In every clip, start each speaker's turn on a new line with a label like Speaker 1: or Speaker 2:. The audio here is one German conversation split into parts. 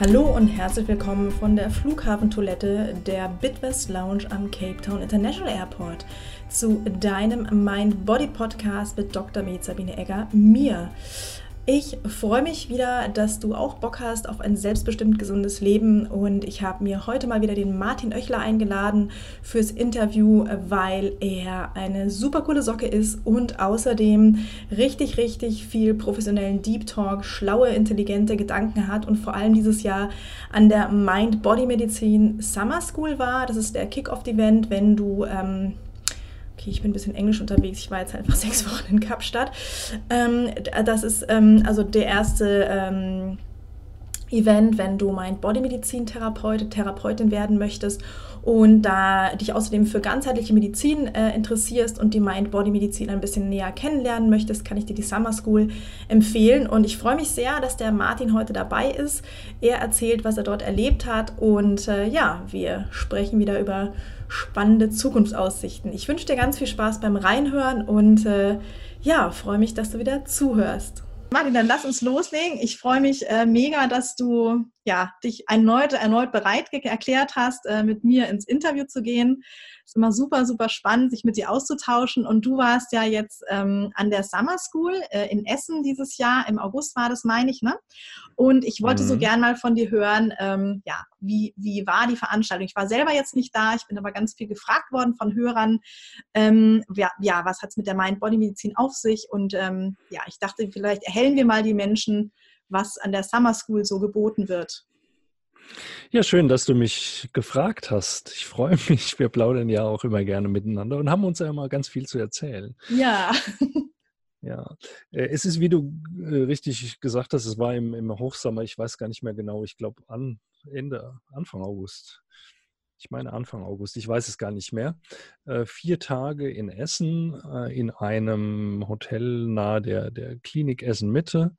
Speaker 1: Hallo und herzlich willkommen von der Flughafentoilette der Bitwest Lounge am Cape Town International Airport zu deinem Mind Body Podcast mit Dr. Med Sabine Egger, mir. Ich freue mich wieder, dass du auch Bock hast auf ein selbstbestimmt gesundes Leben und ich habe mir heute mal wieder den Martin Oechler eingeladen fürs Interview, weil er eine super coole Socke ist und außerdem richtig, richtig viel professionellen Deep Talk, schlaue, intelligente Gedanken hat und vor allem dieses Jahr an der Mind-Body-Medizin Summer School war. Das ist der Kick-Off-Event, wenn du ähm, okay, ich bin ein bisschen englisch unterwegs, ich war jetzt einfach sechs Wochen in Kapstadt. Ähm, das ist ähm, also der erste ähm, Event, wenn du mein Bodymedizin-Therapeut, Therapeutin werden möchtest und da dich außerdem für ganzheitliche Medizin äh, interessierst und die Mind-Body-Medizin ein bisschen näher kennenlernen möchtest, kann ich dir die Summer School empfehlen. Und ich freue mich sehr, dass der Martin heute dabei ist. Er erzählt, was er dort erlebt hat und äh, ja, wir sprechen wieder über spannende Zukunftsaussichten. Ich wünsche dir ganz viel Spaß beim Reinhören und äh, ja, freue mich, dass du wieder zuhörst. Martin, dann lass uns loslegen. Ich freue mich äh, mega, dass du ja, dich erneut, erneut bereit erklärt hast, äh, mit mir ins Interview zu gehen. Es ist immer super, super spannend, sich mit dir auszutauschen. Und du warst ja jetzt ähm, an der Summer School äh, in Essen dieses Jahr. Im August war das, meine ich, ne? Und ich wollte mhm. so gern mal von dir hören, ähm, ja, wie, wie war die Veranstaltung? Ich war selber jetzt nicht da, ich bin aber ganz viel gefragt worden von Hörern. Ähm, ja, ja, was hat es mit der Mind-Body-Medizin auf sich? Und ähm, ja, ich dachte, vielleicht erhellen wir mal die Menschen, was an der Summer School so geboten wird.
Speaker 2: Ja, schön, dass du mich gefragt hast. Ich freue mich. Wir plaudern ja auch immer gerne miteinander und haben uns ja immer ganz viel zu erzählen.
Speaker 1: Ja.
Speaker 2: Ja, äh, es ist, wie du äh, richtig gesagt hast, es war im, im Hochsommer, ich weiß gar nicht mehr genau, ich glaube an Ende, Anfang August. Ich meine Anfang August, ich weiß es gar nicht mehr. Äh, vier Tage in Essen, in einem Hotel nahe der, der Klinik Essen Mitte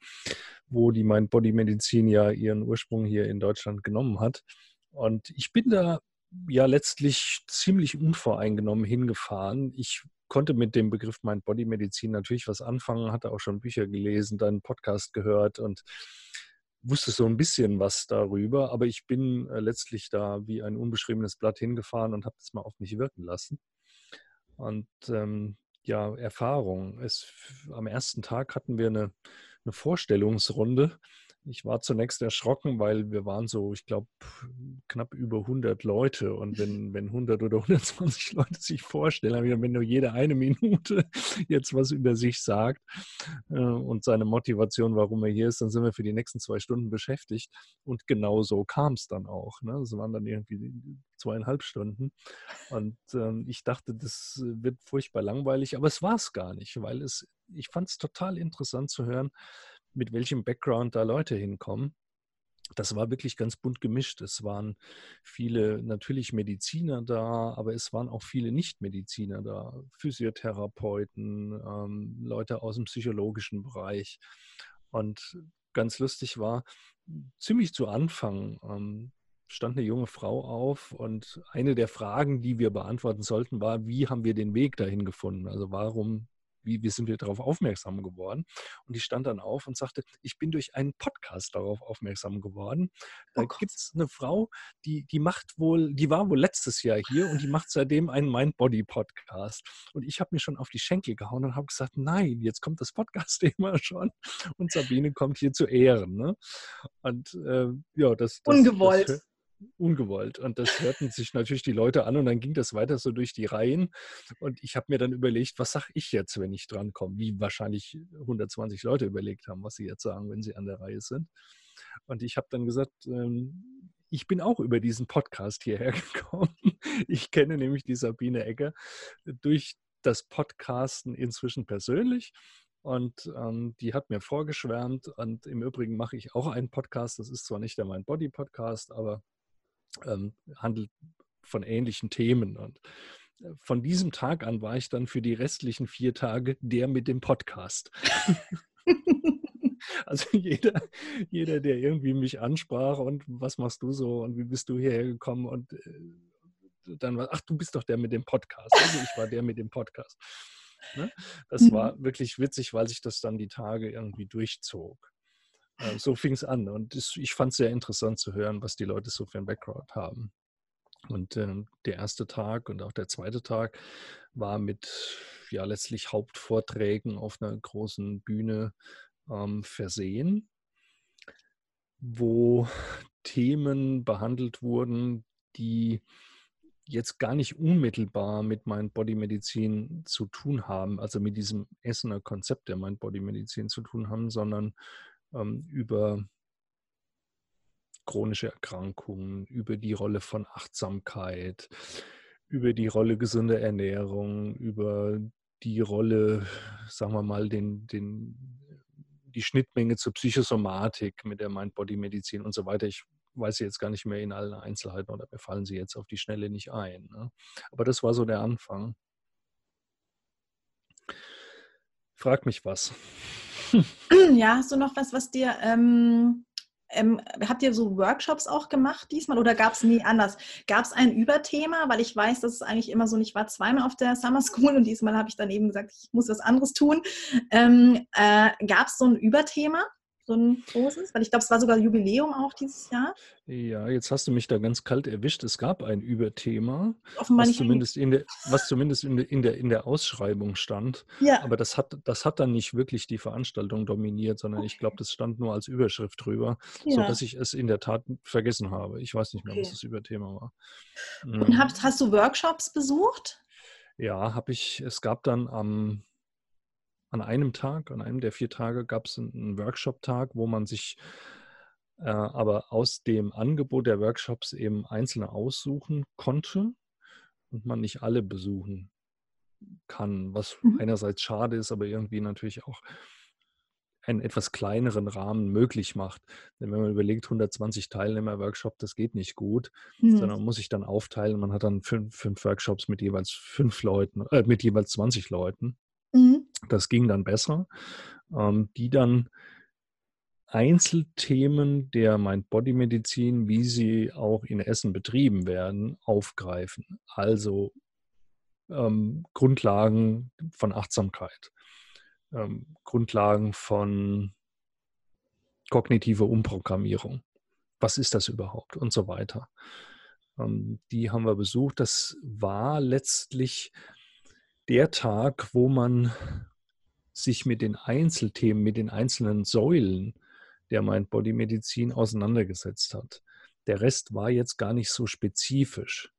Speaker 2: wo die Mind Body Medizin ja ihren Ursprung hier in Deutschland genommen hat. Und ich bin da ja letztlich ziemlich unvoreingenommen hingefahren. Ich konnte mit dem Begriff Mind Body Medizin natürlich was anfangen, hatte auch schon Bücher gelesen, dann Podcast gehört und wusste so ein bisschen was darüber, aber ich bin äh, letztlich da wie ein unbeschriebenes Blatt hingefahren und habe das mal auf mich wirken lassen. Und ähm, ja, Erfahrung. Es, am ersten Tag hatten wir eine eine Vorstellungsrunde. Ich war zunächst erschrocken, weil wir waren so, ich glaube, knapp über 100 Leute. Und wenn, wenn 100 oder 120 Leute sich vorstellen, wenn nur jede eine Minute jetzt was über sich sagt äh, und seine Motivation, warum er hier ist, dann sind wir für die nächsten zwei Stunden beschäftigt. Und genau so kam es dann auch. Ne? Das waren dann irgendwie zweieinhalb Stunden. Und ähm, ich dachte, das wird furchtbar langweilig, aber es war es gar nicht, weil es, ich fand es total interessant zu hören, mit welchem Background da Leute hinkommen. Das war wirklich ganz bunt gemischt. Es waren viele natürlich Mediziner da, aber es waren auch viele Nichtmediziner da, Physiotherapeuten, ähm, Leute aus dem psychologischen Bereich. Und ganz lustig war, ziemlich zu Anfang ähm, stand eine junge Frau auf und eine der Fragen, die wir beantworten sollten, war, wie haben wir den Weg dahin gefunden? Also warum, wie, wie sind wir darauf aufmerksam geworden? Und die stand dann auf und sagte, ich bin durch einen Podcast darauf aufmerksam geworden. Da oh gibt es eine Frau, die, die macht wohl, die war wohl letztes Jahr hier und die macht seitdem einen Mind-Body-Podcast. Und ich habe mir schon auf die Schenkel gehauen und habe gesagt, nein, jetzt kommt das Podcast-Thema schon und Sabine kommt hier zu Ehren. Ne? Und äh, ja, das,
Speaker 1: das Ungewollt.
Speaker 2: Das, ungewollt. Und das hörten sich natürlich die Leute an und dann ging das weiter so durch die Reihen. Und ich habe mir dann überlegt, was sage ich jetzt, wenn ich drankomme? Wie wahrscheinlich 120 Leute überlegt haben, was sie jetzt sagen, wenn sie an der Reihe sind. Und ich habe dann gesagt, ähm, ich bin auch über diesen Podcast hierher gekommen. Ich kenne nämlich die Sabine Egger durch das Podcasten inzwischen persönlich. Und ähm, die hat mir vorgeschwärmt. Und im Übrigen mache ich auch einen Podcast. Das ist zwar nicht der Mind Body Podcast, aber ähm, handelt von ähnlichen Themen. Und äh, von diesem Tag an war ich dann für die restlichen vier Tage der mit dem Podcast. also jeder, jeder, der irgendwie mich ansprach und was machst du so und wie bist du hierher gekommen und äh, dann war, ach, du bist doch der mit dem Podcast. Also ich war der mit dem Podcast. Ne? Das war mhm. wirklich witzig, weil sich das dann die Tage irgendwie durchzog. Äh, so fing es an. Und ich fand es sehr interessant zu hören, was die Leute so für einen Background haben. Und ähm, der erste Tag und auch der zweite Tag war mit ja letztlich Hauptvorträgen auf einer großen Bühne ähm, versehen, wo Themen behandelt wurden, die jetzt gar nicht unmittelbar mit Mind Body Medizin zu tun haben, also mit diesem Essener Konzept der Mind Body Medizin zu tun haben, sondern ähm, über chronische Erkrankungen, über die Rolle von Achtsamkeit, über die Rolle gesunde Ernährung, über die Rolle, sagen wir mal, den, den, die Schnittmenge zur Psychosomatik mit der Mind-Body-Medizin und so weiter. Ich weiß sie jetzt gar nicht mehr in allen Einzelheiten oder mir fallen sie jetzt auf die Schnelle nicht ein. Ne? Aber das war so der Anfang. Frag mich was.
Speaker 1: Ja, hast du noch was, was dir ähm, ähm, habt ihr so Workshops auch gemacht diesmal oder gab es nie anders? Gab es ein Überthema? Weil ich weiß, dass es eigentlich immer so nicht war, zweimal auf der Summer School und diesmal habe ich dann eben gesagt, ich muss was anderes tun. Ähm, äh, gab es so ein Überthema? So ein großes? Weil ich glaube, es war sogar Jubiläum auch dieses Jahr.
Speaker 2: Ja, jetzt hast du mich da ganz kalt erwischt. Es gab ein Überthema, Offenbar was, zumindest in der, was zumindest in der, in der, in der Ausschreibung stand. Ja. Aber das hat, das hat dann nicht wirklich die Veranstaltung dominiert, sondern okay. ich glaube, das stand nur als Überschrift drüber, ja. sodass ich es in der Tat vergessen habe. Ich weiß nicht mehr, okay. was das Überthema war.
Speaker 1: Und hast, hast du Workshops besucht?
Speaker 2: Ja, habe ich. Es gab dann am an einem Tag, an einem der vier Tage gab es einen Workshop-Tag, wo man sich äh, aber aus dem Angebot der Workshops eben einzelne aussuchen konnte und man nicht alle besuchen kann, was mhm. einerseits schade ist, aber irgendwie natürlich auch einen etwas kleineren Rahmen möglich macht. Denn wenn man überlegt, 120 Teilnehmer-Workshop, das geht nicht gut, mhm. sondern man muss sich dann aufteilen. Man hat dann fünf, fünf Workshops mit jeweils fünf Leuten, äh, mit jeweils 20 Leuten. Das ging dann besser, ähm, die dann Einzelthemen der Mind-Body-Medizin, wie sie auch in Essen betrieben werden, aufgreifen. Also ähm, Grundlagen von Achtsamkeit, ähm, Grundlagen von kognitiver Umprogrammierung. Was ist das überhaupt? Und so weiter. Ähm, die haben wir besucht. Das war letztlich der Tag, wo man sich mit den Einzelthemen, mit den einzelnen Säulen der Mind-Body-Medizin auseinandergesetzt hat. Der Rest war jetzt gar nicht so spezifisch.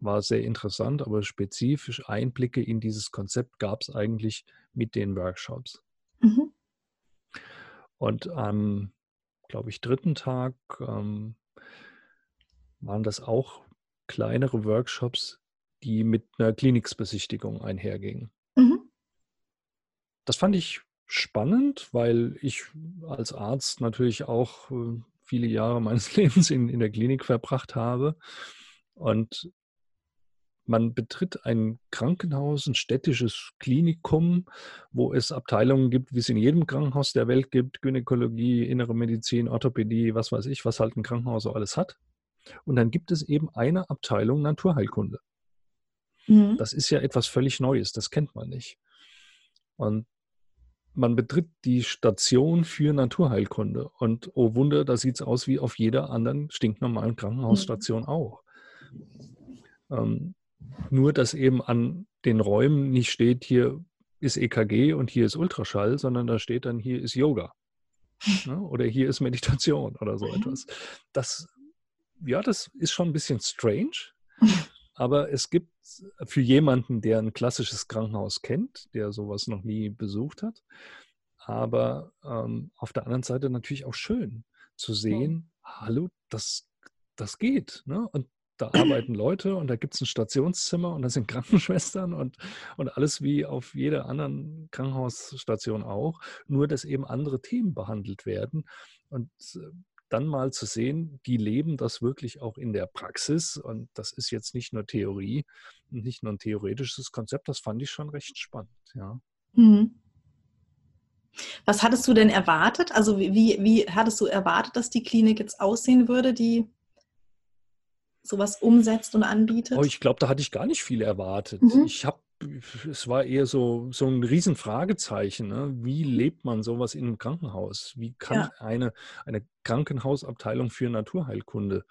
Speaker 2: War sehr interessant, aber spezifisch Einblicke in dieses Konzept gab es eigentlich mit den Workshops. Mhm. Und am, glaube ich, dritten Tag ähm, waren das auch kleinere Workshops, die mit einer Kliniksbesichtigung einherging. Das fand ich spannend, weil ich als Arzt natürlich auch äh, viele Jahre meines Lebens in, in der Klinik verbracht habe. Und man betritt ein Krankenhaus, ein städtisches Klinikum, wo es Abteilungen gibt, wie es in jedem Krankenhaus der Welt gibt, Gynäkologie, innere Medizin, Orthopädie, was weiß ich, was halt ein Krankenhaus so alles hat. Und dann gibt es eben eine Abteilung Naturheilkunde. Mhm. Das ist ja etwas völlig Neues, das kennt man nicht. Und man betritt die Station für Naturheilkunde. Und oh Wunder, da sieht es aus wie auf jeder anderen stinknormalen Krankenhausstation mhm. auch. Ähm, nur, dass eben an den Räumen nicht steht, hier ist EKG und hier ist Ultraschall, sondern da steht dann, hier ist Yoga. ne? Oder hier ist Meditation oder so mhm. etwas. Das, ja, das ist schon ein bisschen strange. Aber es gibt für jemanden, der ein klassisches Krankenhaus kennt, der sowas noch nie besucht hat, aber ähm, auf der anderen Seite natürlich auch schön zu sehen, ja. hallo, das, das geht. Ne? Und da arbeiten Leute und da gibt es ein Stationszimmer und da sind Krankenschwestern und, und alles wie auf jeder anderen Krankenhausstation auch, nur dass eben andere Themen behandelt werden. Und äh, dann mal zu sehen, die leben das wirklich auch in der Praxis. Und das ist jetzt nicht nur Theorie und nicht nur ein theoretisches Konzept, das fand ich schon recht spannend, ja. Mhm.
Speaker 1: Was hattest du denn erwartet? Also wie, wie hattest du erwartet, dass die Klinik jetzt aussehen würde, die sowas umsetzt und anbietet?
Speaker 2: Oh, ich glaube, da hatte ich gar nicht viel erwartet. Mhm. Ich habe es war eher so, so ein Riesenfragezeichen. Ne? Wie lebt man sowas in einem Krankenhaus? Wie kann ja. eine, eine Krankenhausabteilung für Naturheilkunde,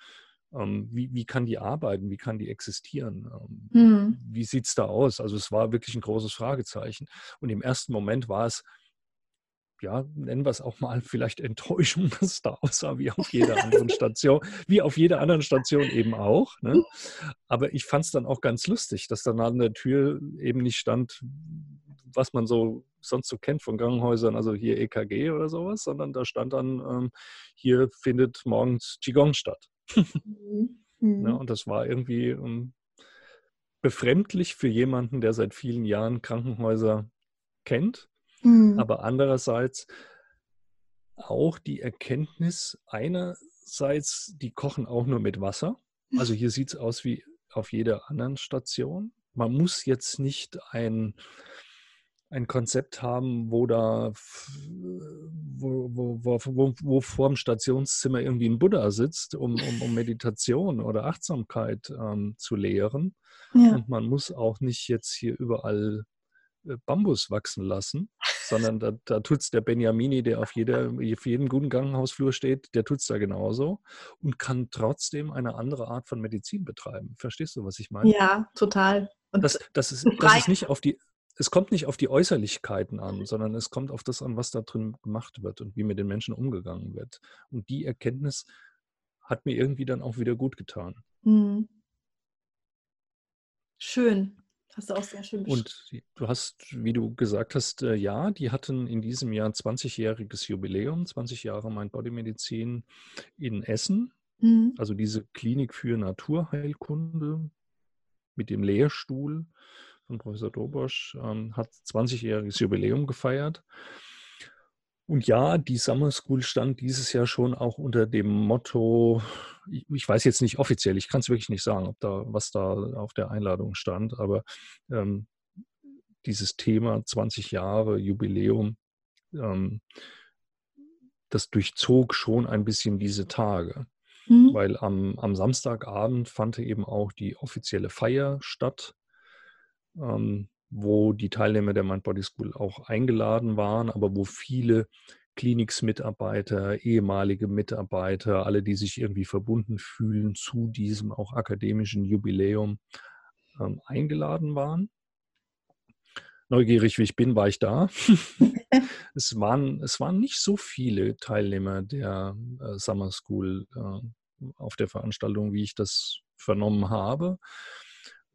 Speaker 2: ähm, wie, wie kann die arbeiten? Wie kann die existieren? Ähm, mhm. Wie sieht es da aus? Also es war wirklich ein großes Fragezeichen. Und im ersten Moment war es, ja, nennen wir es auch mal vielleicht Enttäuschung, dass da aussah wie auf jeder anderen Station, wie auf jeder anderen Station eben auch. Ne? Aber ich fand es dann auch ganz lustig, dass dann an der Tür eben nicht stand, was man so sonst so kennt von Krankenhäusern, also hier EKG oder sowas, sondern da stand dann, ähm, hier findet morgens Qigong statt. Mhm. Mhm. Ja, und das war irgendwie ähm, befremdlich für jemanden, der seit vielen Jahren Krankenhäuser kennt Mhm. Aber andererseits auch die Erkenntnis, einerseits, die kochen auch nur mit Wasser. Also hier sieht es aus wie auf jeder anderen Station. Man muss jetzt nicht ein, ein Konzept haben, wo da wo, wo, wo, wo vor dem Stationszimmer irgendwie ein Buddha sitzt, um, um, um Meditation oder Achtsamkeit ähm, zu lehren. Ja. Und man muss auch nicht jetzt hier überall äh, Bambus wachsen lassen, sondern da, da tut es der Benjamini, der auf, jeder, auf jedem guten Krankenhausflur steht, der tut es da genauso und kann trotzdem eine andere Art von Medizin betreiben. Verstehst du, was ich meine?
Speaker 1: Ja, total.
Speaker 2: Und das, das, ist, das ist nicht auf die, es kommt nicht auf die Äußerlichkeiten an, sondern es kommt auf das an, was da drin gemacht wird und wie mit den Menschen umgegangen wird. Und die Erkenntnis hat mir irgendwie dann auch wieder gut getan. Mhm.
Speaker 1: Schön. Hast du auch sehr schön
Speaker 2: beschrieben. Und du hast, wie du gesagt hast, äh, ja, die hatten in diesem Jahr 20-jähriges Jubiläum, 20 Jahre Mind Body Medizin in Essen. Mhm. Also diese Klinik für Naturheilkunde mit dem Lehrstuhl von Professor Dobosch ähm, hat 20-jähriges Jubiläum gefeiert. Und ja, die Summer School stand dieses Jahr schon auch unter dem Motto, ich weiß jetzt nicht offiziell, ich kann es wirklich nicht sagen, ob da, was da auf der Einladung stand, aber ähm, dieses Thema 20 Jahre Jubiläum, ähm, das durchzog schon ein bisschen diese Tage. Mhm. Weil am, am Samstagabend fand eben auch die offizielle Feier statt. Ähm, wo die Teilnehmer der Mind Body School auch eingeladen waren, aber wo viele Kliniksmitarbeiter, ehemalige Mitarbeiter, alle, die sich irgendwie verbunden fühlen zu diesem auch akademischen Jubiläum, ähm, eingeladen waren. Neugierig wie ich bin, war ich da. es, waren, es waren nicht so viele Teilnehmer der äh, Summer School äh, auf der Veranstaltung, wie ich das vernommen habe.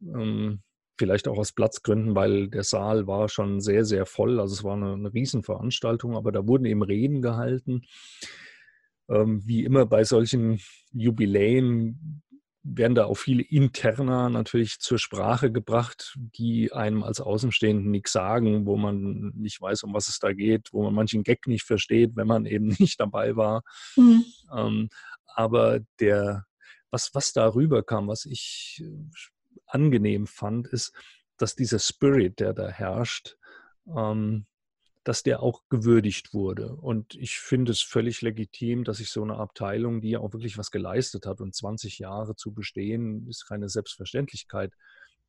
Speaker 2: Ähm, Vielleicht auch aus Platzgründen, weil der Saal war schon sehr, sehr voll. Also es war eine, eine Riesenveranstaltung, aber da wurden eben Reden gehalten. Ähm, wie immer bei solchen Jubiläen werden da auch viele Interna natürlich zur Sprache gebracht, die einem als Außenstehenden nichts sagen, wo man nicht weiß, um was es da geht, wo man manchen Gag nicht versteht, wenn man eben nicht dabei war. Mhm. Ähm, aber der, was, was da rüberkam, was ich angenehm fand, ist, dass dieser Spirit, der da herrscht, ähm, dass der auch gewürdigt wurde. Und ich finde es völlig legitim, dass sich so eine Abteilung, die ja auch wirklich was geleistet hat und 20 Jahre zu bestehen, ist keine Selbstverständlichkeit.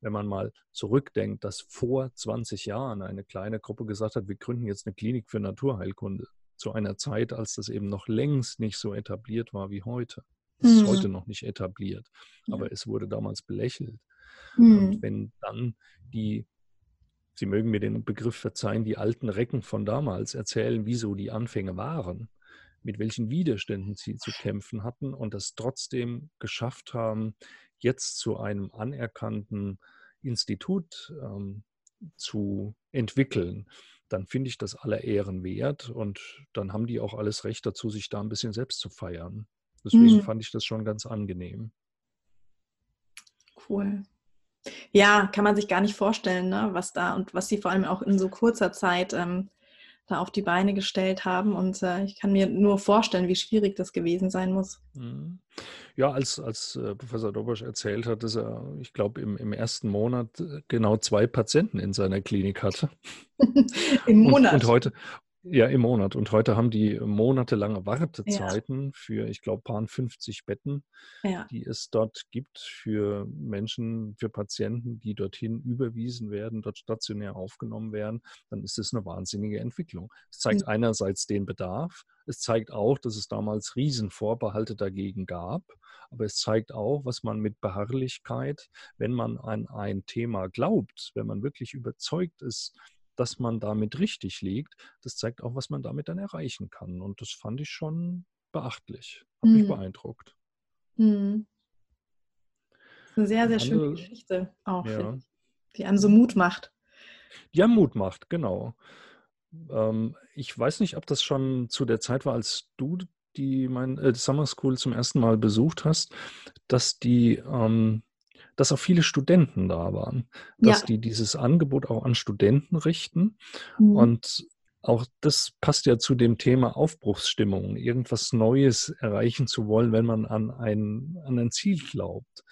Speaker 2: Wenn man mal zurückdenkt, dass vor 20 Jahren eine kleine Gruppe gesagt hat, wir gründen jetzt eine Klinik für Naturheilkunde, zu einer Zeit, als das eben noch längst nicht so etabliert war wie heute. Es ist mhm. heute noch nicht etabliert, aber ja. es wurde damals belächelt. Mhm. Und wenn dann die, Sie mögen mir den Begriff verzeihen, die alten Recken von damals erzählen, wieso die Anfänge waren, mit welchen Widerständen sie zu kämpfen hatten und das trotzdem geschafft haben, jetzt zu einem anerkannten Institut ähm, zu entwickeln, dann finde ich das aller Ehren wert und dann haben die auch alles Recht dazu, sich da ein bisschen selbst zu feiern. Deswegen mhm. fand ich das schon ganz angenehm.
Speaker 1: Cool. Ja, kann man sich gar nicht vorstellen, ne, was da und was sie vor allem auch in so kurzer Zeit ähm, da auf die Beine gestellt haben. Und äh, ich kann mir nur vorstellen, wie schwierig das gewesen sein muss. Mhm.
Speaker 2: Ja, als, als äh, Professor Dobosch erzählt hat, dass er, ich glaube, im, im ersten Monat äh, genau zwei Patienten in seiner Klinik hatte.
Speaker 1: Im Monat.
Speaker 2: Und, und, heute, Ja, im Monat. Und heute haben die monatelange Wartezeiten ja. für, ich glaube, paar 50 Betten, ja. die es dort gibt für Menschen, für Patienten, die dorthin überwiesen werden, dort stationär aufgenommen werden. Dann ist es eine wahnsinnige Entwicklung. Es zeigt mhm. einerseits den Bedarf, es zeigt auch, dass es damals Riesenvorbehalte dagegen gab, aber es zeigt auch, was man mit Beharrlichkeit, wenn man an ein Thema glaubt, wenn man wirklich überzeugt ist, dass man damit richtig liegt, das zeigt auch, was man damit dann erreichen kann. Und das fand ich schon beachtlich, hat mhm. mich beeindruckt.
Speaker 1: Mhm. Eine sehr, sehr schöne Geschichte auch, ja. die einem so Mut macht.
Speaker 2: Die einem Mut macht, genau. Ähm, ich weiß nicht, ob das schon zu der Zeit war, als du die mein äh, Summer School zum ersten Mal besucht hast, dass die ähm, dass auch viele Studenten da waren, dass ja. die dieses Angebot auch an Studenten richten. Mhm. Und auch das passt ja zu dem Thema Aufbruchsstimmung, irgendwas Neues erreichen zu wollen, wenn man an ein, an ein Ziel glaubt.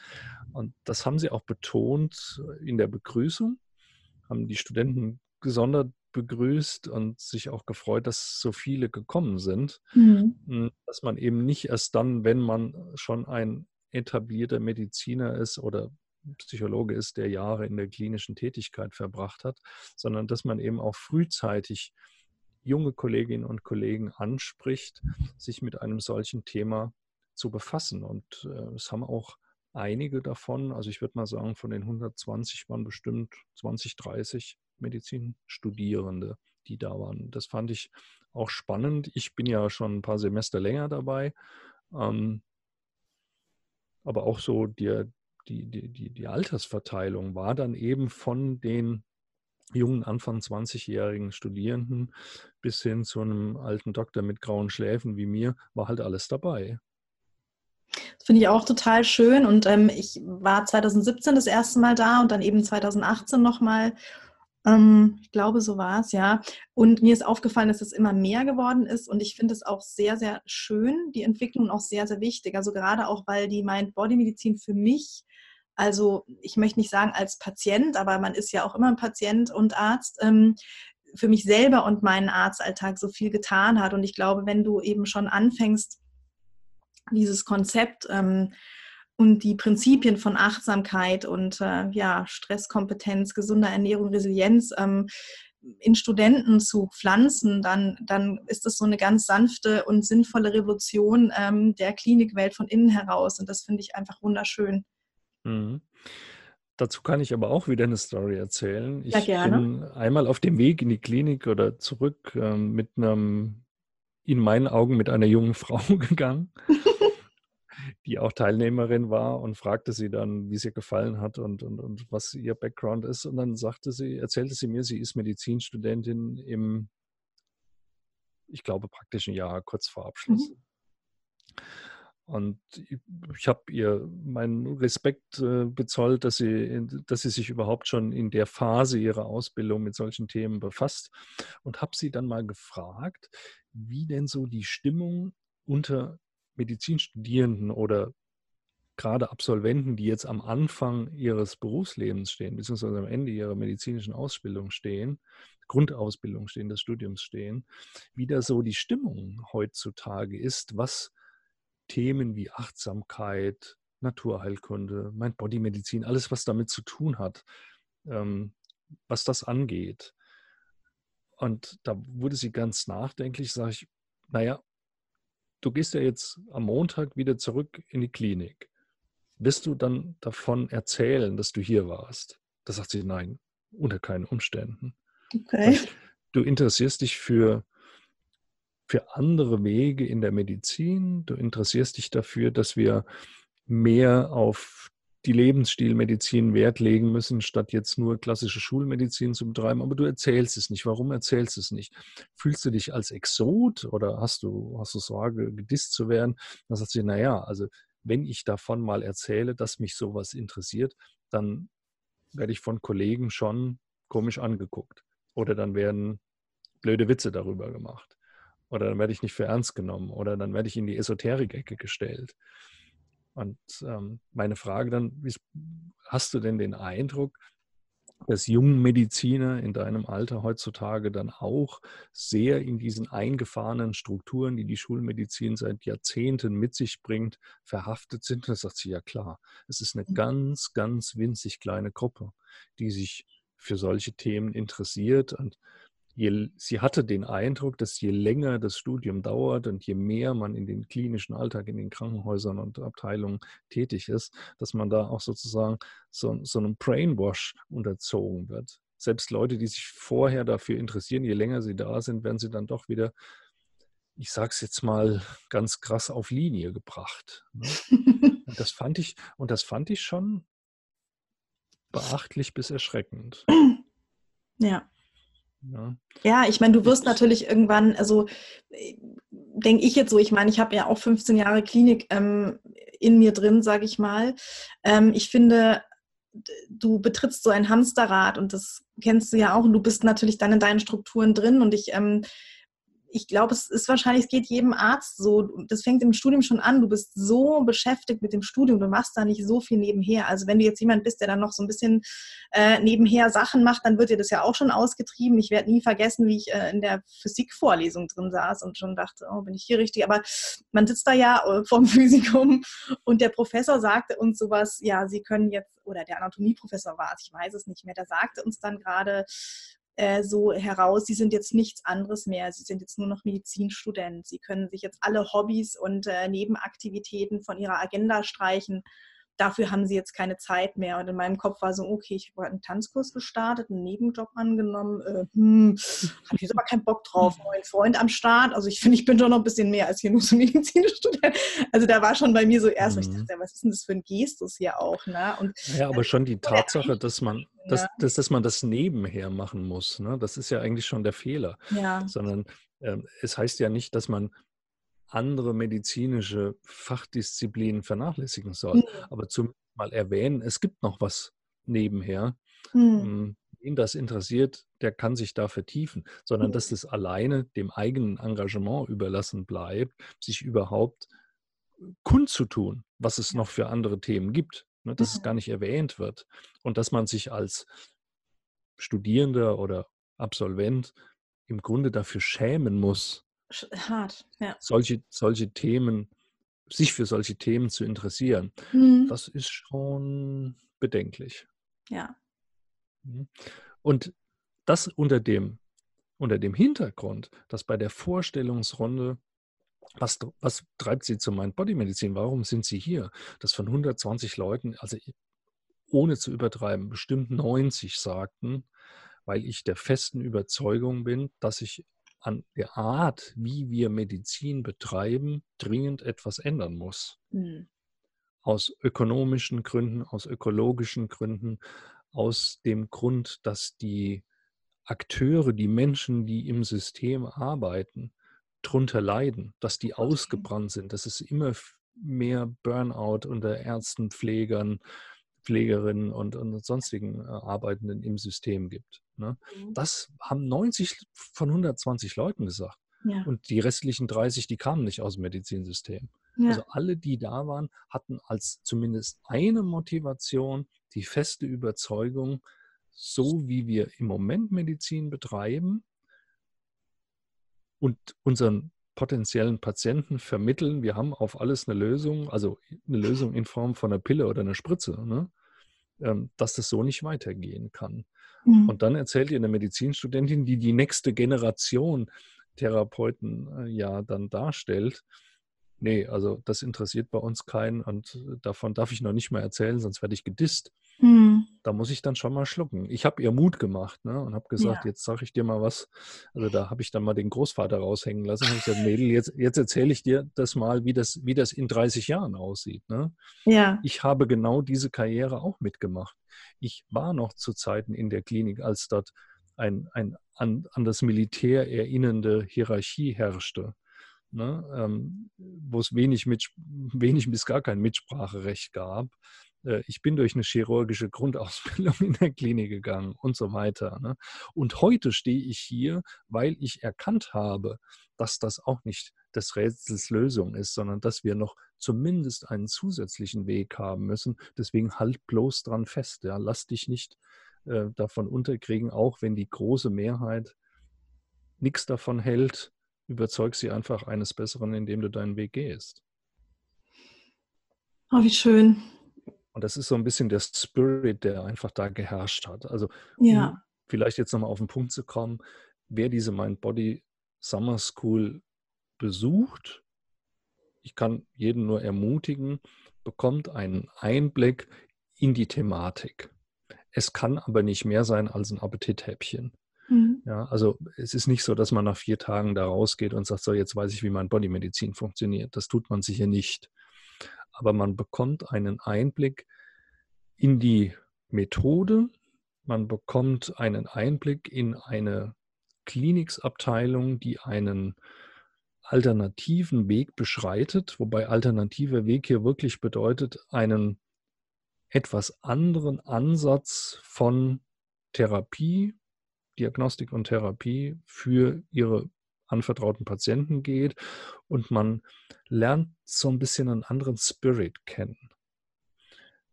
Speaker 2: Und das haben sie auch betont in der Begrüßung, haben die Studenten gesondert begrüßt und sich auch gefreut, dass so viele gekommen sind. Mhm. Hm, dass man eben nicht erst dann, wenn man schon ein etablierter Mediziner ist oder Psychologe ist, der Jahre in der klinischen Tätigkeit verbracht hat, sondern dass man eben auch frühzeitig junge Kolleginnen und Kollegen anspricht, sich mit einem solchen Thema zu befassen. Und äh, es haben auch einige davon, also ich würde mal sagen, von den 120 waren bestimmt 20, 30 Medizinstudierende, die da waren. Das fand ich auch spannend. Ich bin ja schon ein paar Semester länger dabei. Ähm, aber auch so die, die, die, die Altersverteilung war dann eben von den jungen Anfang 20-jährigen Studierenden bis hin zu einem alten Doktor mit grauen Schläfen wie mir, war halt alles dabei.
Speaker 1: Das finde ich auch total schön und ähm, ich war 2017 das erste Mal da und dann eben 2018 nochmal ähm, ich glaube, so war es, ja. Und mir ist aufgefallen, dass es immer mehr geworden ist und ich finde es auch sehr, sehr schön, die Entwicklung auch sehr, sehr wichtig. Also gerade auch, weil die Mind-Body-Medizin für mich, also ich möchte nicht sagen als Patient, aber man ist ja auch immer ein Patient und Arzt, ähm, für mich selber und meinen Arztalltag so viel getan hat. Und ich glaube, wenn du eben schon anfängst, dieses Konzept ähm, und die Prinzipien von Achtsamkeit und äh, ja, Stresskompetenz, gesunder Ernährung, Resilienz ähm, in Studenten zu pflanzen, dann, dann ist das so eine ganz sanfte und sinnvolle Revolution ähm, der Klinikwelt von innen heraus. Und das finde ich einfach wunderschön.
Speaker 2: Mhm. Dazu kann ich aber auch wieder eine Story erzählen.
Speaker 1: Ich ja, bin
Speaker 2: einmal auf dem Weg in die Klinik oder zurück ähm, mit einem, in meinen Augen, mit einer jungen Frau gegangen die auch Teilnehmerin war und fragte sie dann, wie es ihr gefallen hat und, und, und was ihr Background ist. Und dann sagte sie, erzählte sie mir, sie ist Medizinstudentin im, ich glaube, praktischen Jahr, kurz vor Abschluss. Mhm. Und ich habe ihr meinen Respekt äh, bezollt, dass sie, dass sie sich überhaupt schon in der Phase ihrer Ausbildung mit solchen Themen befasst und habe sie dann mal gefragt, wie denn so die Stimmung unter Medizinstudierenden oder gerade Absolventen, die jetzt am Anfang ihres Berufslebens stehen, beziehungsweise am Ende ihrer medizinischen Ausbildung stehen, Grundausbildung stehen, des Studiums stehen, wie da so die Stimmung heutzutage ist, was Themen wie Achtsamkeit, Naturheilkunde, Mind-Body-Medizin, alles, was damit zu tun hat, ähm, was das angeht. Und da wurde sie ganz nachdenklich, sage ich, naja, du gehst ja jetzt am Montag wieder zurück in die Klinik. Wirst du dann davon erzählen, dass du hier warst? Da sagt sie, nein, unter keinen Umständen.
Speaker 1: Okay.
Speaker 2: Du interessierst dich für, für andere Wege in der Medizin. Du interessierst dich dafür, dass wir mehr auf die Lebensstilmedizin Wert legen müssen, statt jetzt nur klassische Schulmedizin zu betreiben. Aber du erzählst es nicht. Warum erzählst du es nicht? Fühlst du dich als Exot oder hast du, hast du Sorge, gedisst zu werden? Dann sagt sie, naja, also wenn ich davon mal erzähle, dass mich sowas interessiert, dann werde ich von Kollegen schon komisch angeguckt. Oder dann werden blöde Witze darüber gemacht. Oder dann werde ich nicht für ernst genommen. Oder dann werde ich in die Esoterik-Ecke gestellt. Und ähm, meine Frage dann, hast du denn den Eindruck, dass Jungmediziner in deinem Alter heutzutage dann auch sehr in diesen eingefahrenen Strukturen, die die Schulmedizin seit Jahrzehnten mit sich bringt, verhaftet sind. Da sagt sie ja klar, es ist eine mhm. ganz, ganz winzig kleine Gruppe, die sich für solche Themen interessiert und je, sie hatte den Eindruck, dass je länger das Studium dauert und je mehr man in den klinischen Alltag, in den Krankenhäusern und Abteilungen tätig ist, dass man da auch sozusagen so, so einem Brainwash unterzogen wird. Selbst Leute, die sich vorher dafür interessieren, je länger sie da sind, werden sie dann doch wieder, ich sage es jetzt mal ganz krass, auf Linie gebracht. Ne? Und das fand ich, und das fand ich schon beachtlich bis erschreckend.
Speaker 1: Ja. Ja, ja ich meine, du wirst natürlich irgendwann, also denke ich jetzt so, ich meine, ich habe ja auch 15 Jahre Klinik ähm, in mir drin, sage ich mal. Ähm, ich finde, du betrittst so ein Hamsterrad und das kennst du ja auch und du bist natürlich dann in deinen Strukturen drin und ich ähm, ich glaube, es ist wahrscheinlich, es geht jedem Arzt so. Das fängt im Studium schon an. Du bist so beschäftigt mit dem Studium, du machst da nicht so viel nebenher. Also wenn du jetzt jemand bist, der dann noch so ein bisschen äh, nebenher Sachen macht, dann wird dir das ja auch schon ausgetrieben. Ich werde nie vergessen, wie ich äh, in der Physikvorlesung drin saß und schon dachte, oh, bin ich hier richtig? Aber man sitzt da ja äh, vorm Physikum und der Professor sagte uns sowas, ja, Sie können jetzt, oder der Anatomieprofessor war es, ich weiß es nicht mehr, der sagte uns dann gerade, äh, so heraus, sie sind jetzt nichts anderes mehr, sie sind jetzt nur noch Medizinstudent, sie können sich jetzt alle Hobbys und äh, Nebenaktivitäten von ihrer Agenda streichen dafür haben sie jetzt keine Zeit mehr. Und in meinem Kopf war so, okay, ich habe einen Tanzkurs gestartet, einen Nebenjob angenommen, äh, hm, habe ich jetzt aber keinen Bock drauf. Mein Freund am Start, also ich finde, ich bin doch noch ein bisschen mehr als hier nur so Medizinstudent. Also da war schon bei mir so erst, mhm. ich dachte, was ist denn das für ein Gestus hier auch? Ne? Und,
Speaker 2: ja, aber schon die Tatsache, dass man, dass, ja. dass, dass man das nebenher machen muss, ne? das ist ja eigentlich schon der Fehler. Ja. Sondern äh, es heißt ja nicht, dass man andere medizinische Fachdisziplinen vernachlässigen soll. Mhm. Aber zumindest mal erwähnen, es gibt noch was nebenher. Mhm. Ihn das interessiert, der kann sich da vertiefen, sondern dass es alleine dem eigenen Engagement überlassen bleibt, sich überhaupt kundzutun, was es noch für andere Themen gibt, ne, dass mhm. es gar nicht erwähnt wird und dass man sich als Studierender oder Absolvent im Grunde dafür schämen muss, hart, ja. Solche, solche Themen, sich für solche Themen zu interessieren, mhm. das ist schon bedenklich.
Speaker 1: Ja.
Speaker 2: Mhm. Und das unter dem, unter dem Hintergrund, dass bei der Vorstellungsrunde was, was, treibt Sie zur Mind-Body-Medizin? Warum sind Sie hier? Das von 120 Leuten, also ohne zu übertreiben, bestimmt 90 sagten, weil ich der festen Überzeugung bin, dass ich an der Art, wie wir Medizin betreiben, dringend etwas ändern muss. Mhm. Aus ökonomischen Gründen, aus ökologischen Gründen, aus dem Grund, dass die Akteure, die Menschen, die im System arbeiten, drunter leiden, dass die ausgebrannt sind, dass es immer mehr Burnout unter Ärzten, Pflegern, Pflegerinnen und, und sonstigen äh, Arbeitenden im System gibt. Ne? Mhm. Das haben 90 von 120 Leuten gesagt. Ja. Und die restlichen 30, die kamen nicht aus dem Medizinsystem. Ja. Also alle, die da waren, hatten als zumindest eine Motivation die feste Überzeugung, so wie wir im Moment Medizin betreiben und unseren potenziellen Patienten vermitteln, wir haben auf alles eine Lösung, also eine Lösung in Form von einer Pille oder einer Spritze, ne? Ähm, dass das so nicht weitergehen kann. Mhm. Und dann erzählt ihr eine Medizinstudentin, die die nächste Generation Therapeuten äh, ja dann darstellt, nee, also das interessiert bei uns keinen und davon darf ich noch nicht mal erzählen, sonst werde ich gedisst. Hm. Da muss ich dann schon mal schlucken. Ich habe ihr Mut gemacht ne, und habe gesagt, ja. jetzt sage ich dir mal was. Also da habe ich dann mal den Großvater raushängen lassen und gesagt, Mädel, jetzt, jetzt erzähle ich dir das mal, wie das, wie das in 30 Jahren aussieht. Ne?
Speaker 1: Ja.
Speaker 2: Ich habe genau diese Karriere auch mitgemacht. Ich war noch zu Zeiten in der Klinik, als dort ein, ein an, an das Militär erinnernde Hierarchie herrschte ne, ähm, wo es wenig, mit, wenig bis gar kein Mitspracherecht gab. Äh, ich bin durch eine chirurgische Grundausbildung in der Klinik gegangen und so weiter. Ne? Und heute stehe ich hier, weil ich erkannt habe, dass das auch nicht des Rätsels Lösung ist, sondern dass wir noch zumindest einen zusätzlichen Weg haben müssen. Deswegen halt bloß dran fest. Ja? Lass dich nicht äh, davon unterkriegen, auch wenn die große Mehrheit nichts davon hält, überzeug sie einfach eines Besseren, indem du deinen Weg gehst.
Speaker 1: Oh, wie schön.
Speaker 2: Und das ist so ein bisschen der Spirit, der einfach da geherrscht hat. Also,
Speaker 1: ja.
Speaker 2: um vielleicht jetzt nochmal auf den Punkt zu kommen, wer diese Mind-Body Summer School besucht, ich kann jeden nur ermutigen, bekommt einen Einblick in die Thematik. Es kann aber nicht mehr sein als ein Appetithäppchen. Mhm. Ja, also es ist nicht so, dass man nach vier Tagen da rausgeht und sagt, so jetzt weiß ich, wie mein Bodymedizin funktioniert. Das tut man sicher nicht. Aber man bekommt einen Einblick in die Methode, man bekommt einen Einblick in eine Kliniksabteilung, die einen alternativen Weg beschreitet, wobei alternativer Weg hier wirklich bedeutet, einen etwas anderen Ansatz von Therapie, Diagnostik und Therapie für ihre anvertrauten Patienten geht und man lernt so ein bisschen einen anderen Spirit kennen.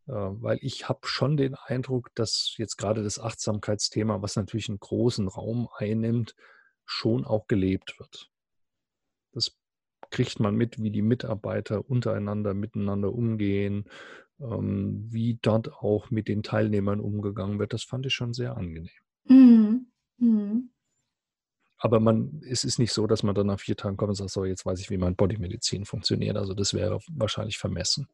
Speaker 2: Äh, weil ich habe schon den Eindruck, dass jetzt gerade das Achtsamkeitsthema, was natürlich einen großen Raum einnimmt, schon auch gelebt wird. Das kriegt man mit, wie die Mitarbeiter untereinander miteinander umgehen, ähm, wie dort auch mit den Teilnehmern umgegangen wird. Das fand ich schon sehr angenehm. Mhm. Mhm. Aber man, es ist nicht so, dass man dann nach vier Tagen kommt und sagt, so, jetzt weiß ich, wie mein Bodymedizin funktioniert. Also das wäre wahrscheinlich vermessen.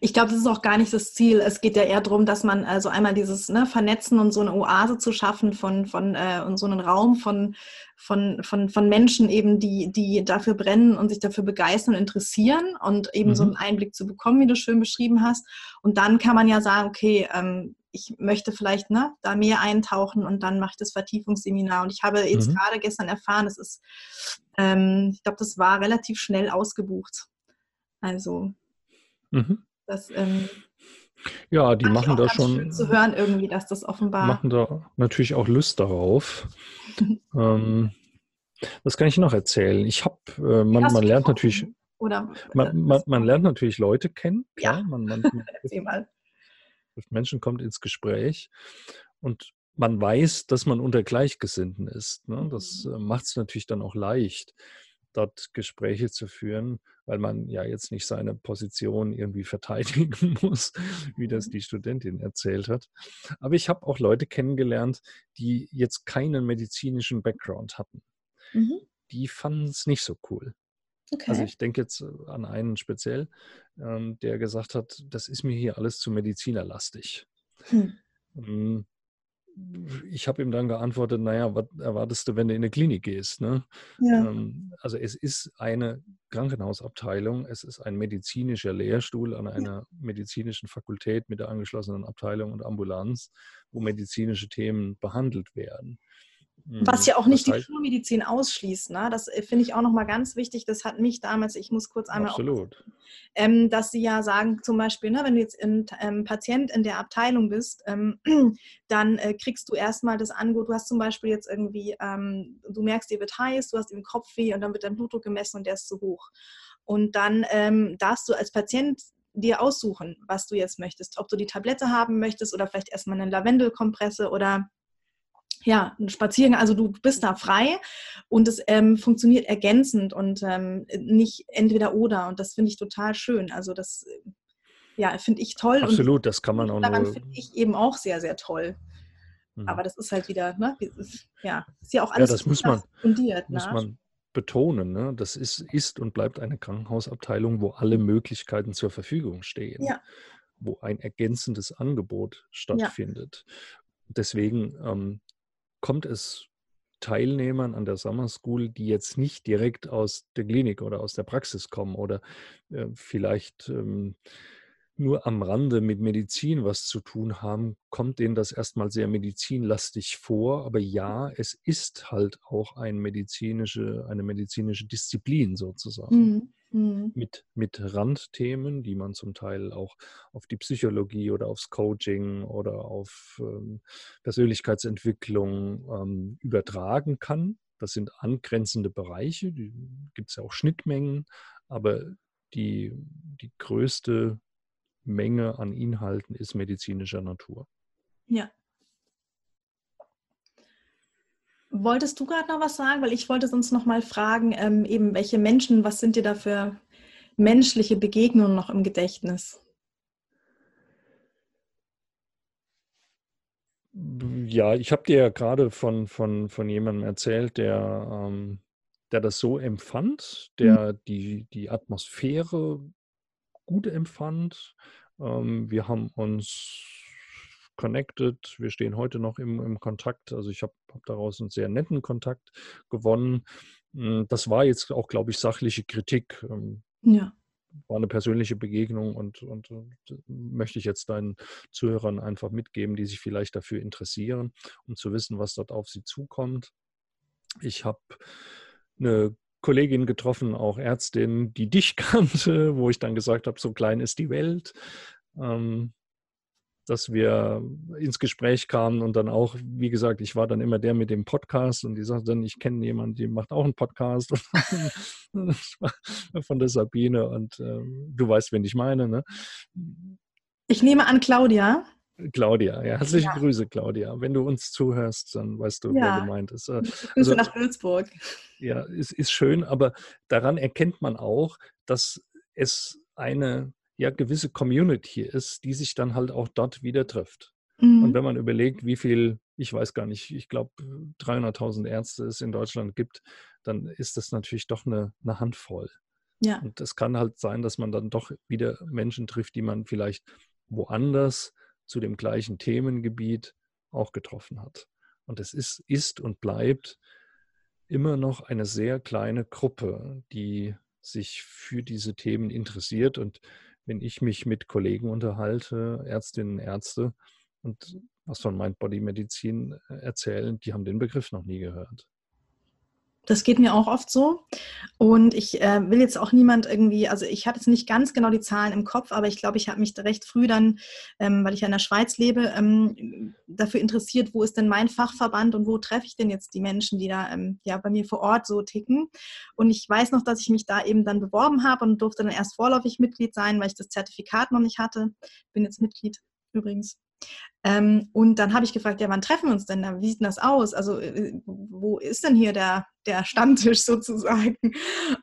Speaker 1: Ich glaube, das ist auch gar nicht das Ziel. Es geht ja eher darum, dass man also einmal dieses ne, Vernetzen und so eine Oase zu schaffen von, von äh, und so einen Raum von, von, von, von Menschen eben, die, die dafür brennen und sich dafür begeistern und interessieren und eben mhm. so einen Einblick zu bekommen, wie du schön beschrieben hast. Und dann kann man ja sagen, okay, ähm, ich möchte vielleicht ne, da mehr eintauchen und dann mache ich das Vertiefungsseminar. Und ich habe jetzt mhm. gerade gestern erfahren, es ist, ähm, ich glaube, das war relativ schnell ausgebucht. Also Mhm. Das, ähm,
Speaker 2: ja, die machen da schon.
Speaker 1: zu hören irgendwie, dass das offenbar.
Speaker 2: Machen da natürlich auch Lust darauf. ähm, was kann ich noch erzählen? Ich habe, äh, man, man lernt natürlich. Oder, man, man, man, lernt natürlich Leute kennen.
Speaker 1: Ja.
Speaker 2: ja man, man, man Menschen kommt ins Gespräch und man weiß, dass man unter Gleichgesinnten ist. Ne? Das mhm. äh, macht es natürlich dann auch leicht dort Gespräche zu führen, weil man ja jetzt nicht seine Position irgendwie verteidigen muss, wie das mhm. die Studentin erzählt hat. Aber ich habe auch Leute kennengelernt, die jetzt keinen medizinischen Background hatten. Mhm. Die fanden es nicht so cool. Also okay. Also ich denke jetzt äh, an einen speziell, ähm, der gesagt hat, das ist mir hier alles zu medizinerlastig. Hm. Ich habe ihm dann geantwortet, naja, was erwartest du, wenn du in eine Klinik gehst? Ne? Ja. Ähm, also es ist eine Krankenhausabteilung, es ist ein medizinischer Lehrstuhl an einer medizinischen Fakultät mit der angeschlossenen Abteilung und Ambulanz, wo medizinische Themen behandelt werden.
Speaker 1: Was mhm. ja auch nicht das heißt, die Schulmedizin ausschließt. Ne? Das äh, finde ich auch nochmal ganz wichtig. Das hat mich damals, ich muss kurz einmal.
Speaker 2: Absolut.
Speaker 1: ähm, dass sie ja sagen, zum Beispiel, ne, wenn du jetzt ein ähm, Patient in der Abteilung bist, ähm, dann äh, kriegst du erstmal das Angebot. Du hast zum Beispiel jetzt irgendwie, ähm, du merkst, dir wird heiß, du hast im Kopfweh und dann wird dein Blutdruck gemessen und der ist zu hoch. Und dann ähm, darfst du als Patient dir aussuchen, was du jetzt möchtest. Ob du die Tablette haben möchtest oder vielleicht erstmal eine Lavendelkompresse oder ja, ein Spaziergang, also du bist da frei und es ähm, funktioniert ergänzend und ähm, nicht entweder oder und das finde ich total schön. Also das, ja, finde ich toll.
Speaker 2: Absolut, und das kann man auch
Speaker 1: daran finde ich eben auch sehr, sehr toll. Mhm. Aber das ist halt wieder, ne, ja, ist ja auch alles
Speaker 2: ja, das muss man, fundiert. Muss ne? man betonen, ne? das ist, ist und bleibt eine Krankenhausabteilung, wo alle Möglichkeiten zur Verfügung stehen.
Speaker 1: Ja.
Speaker 2: wo ein ergänzendes Angebot stattfindet. Ja. Deswegen ähm, kommt es Teilnehmern an der Summer School, die jetzt nicht direkt aus der Klinik oder aus der Praxis kommen oder äh, vielleicht ähm, nur am Rande mit Medizin was zu tun haben, kommt denen das erstmal sehr medizinlastig vor. Aber ja, es ist halt auch ein medizinische, eine medizinische Disziplin sozusagen. Mhm. mhm. Mit, mit Randthemen, die man zum Teil auch auf die Psychologie oder aufs Coaching oder auf ähm, Persönlichkeitsentwicklung ähm, übertragen kann. Das sind angrenzende Bereiche, die gibt es ja auch Schnittmengen, aber die, die größte Menge an Inhalten ist medizinischer Natur.
Speaker 1: Ja. Wolltest du gerade noch was sagen? Weil ich wollte sonst noch mal fragen, ähm, eben welche Menschen, was sind dir da für menschliche Begegnungen noch im Gedächtnis?
Speaker 2: Ja, ich habe dir ja gerade von, von, von jemandem erzählt, der, ähm, der das so empfand, der mhm. die, die Atmosphäre gut empfand. Ähm, wir haben uns connected, wir stehen heute noch im, im Kontakt. Also ich habe hab daraus einen sehr netten Kontakt gewonnen. Hm, Das war jetzt auch, glaube ich, sachliche Kritik. Ähm,
Speaker 1: Ja.
Speaker 2: war eine persönliche Begegnung und, und, und möchte ich jetzt deinen Zuhörern einfach mitgeben, die sich vielleicht dafür interessieren, um zu wissen, was dort auf sie zukommt. Ich habe eine Kollegin getroffen, auch Ärztin, die dich kannte, wo ich dann gesagt habe, so klein ist die Welt. Ähm, dass wir ins Gespräch kamen und dann auch, wie gesagt, ich war dann immer der mit dem Podcast und die sagte dann, ich kenne jemanden, die macht auch einen Podcast von der Sabine und äh, du weißt, wen ich meine, ne?
Speaker 1: Ich nehme an, Claudia.
Speaker 2: Claudia, ja, herzliche
Speaker 1: Ja.
Speaker 2: Grüße, Claudia. Wenn du uns zuhörst, dann weißt du, wer
Speaker 1: Ja.
Speaker 2: gemeint ist. Äh,
Speaker 1: Grüße
Speaker 2: Also-
Speaker 1: nach Würzburg.
Speaker 2: Ja, es ist schön, aber daran erkennt man auch, dass es eine ja, gewisse Community ist, die sich dann halt auch dort wieder trifft. Und
Speaker 1: Mhm.
Speaker 2: wenn man überlegt, wie viel, ich weiß gar nicht, ich glaube 300.000 Ärzte es in Deutschland gibt, dann ist das natürlich doch eine, eine Handvoll.
Speaker 1: Ja.
Speaker 2: Und es kann halt sein, dass man dann doch wieder Menschen trifft, die man vielleicht woanders zu dem gleichen Themengebiet auch getroffen hat. Und es ist, ist und bleibt immer noch eine sehr kleine Gruppe, die sich für diese Themen interessiert. Und wenn ich mich mit Kollegen unterhalte, Ärztinnen, Ärzte, und was von Mind-Body-Medizin äh, erzählen, die haben den Begriff noch nie gehört.
Speaker 1: Das geht mir auch oft so. Und ich äh, will jetzt auch niemand irgendwie, also ich habe jetzt nicht ganz genau die Zahlen im Kopf, aber ich glaube, ich habe mich recht früh dann, ähm, weil ich ja in der Schweiz lebe, ähm, dafür interessiert, wo ist denn mein Fachverband und wo treffe ich denn jetzt die Menschen, die da ähm, ja bei mir vor Ort so ticken. Und ich weiß noch, dass ich mich da eben dann beworben habe und durfte dann erst vorläufig Mitglied sein, weil ich das Zertifikat noch nicht hatte. Bin jetzt Mitglied übrigens. Ähm, und dann habe ich gefragt, ja, wann treffen wir uns denn da? Wie sieht denn das aus? Also, äh, wo ist denn hier der, der Stammtisch sozusagen?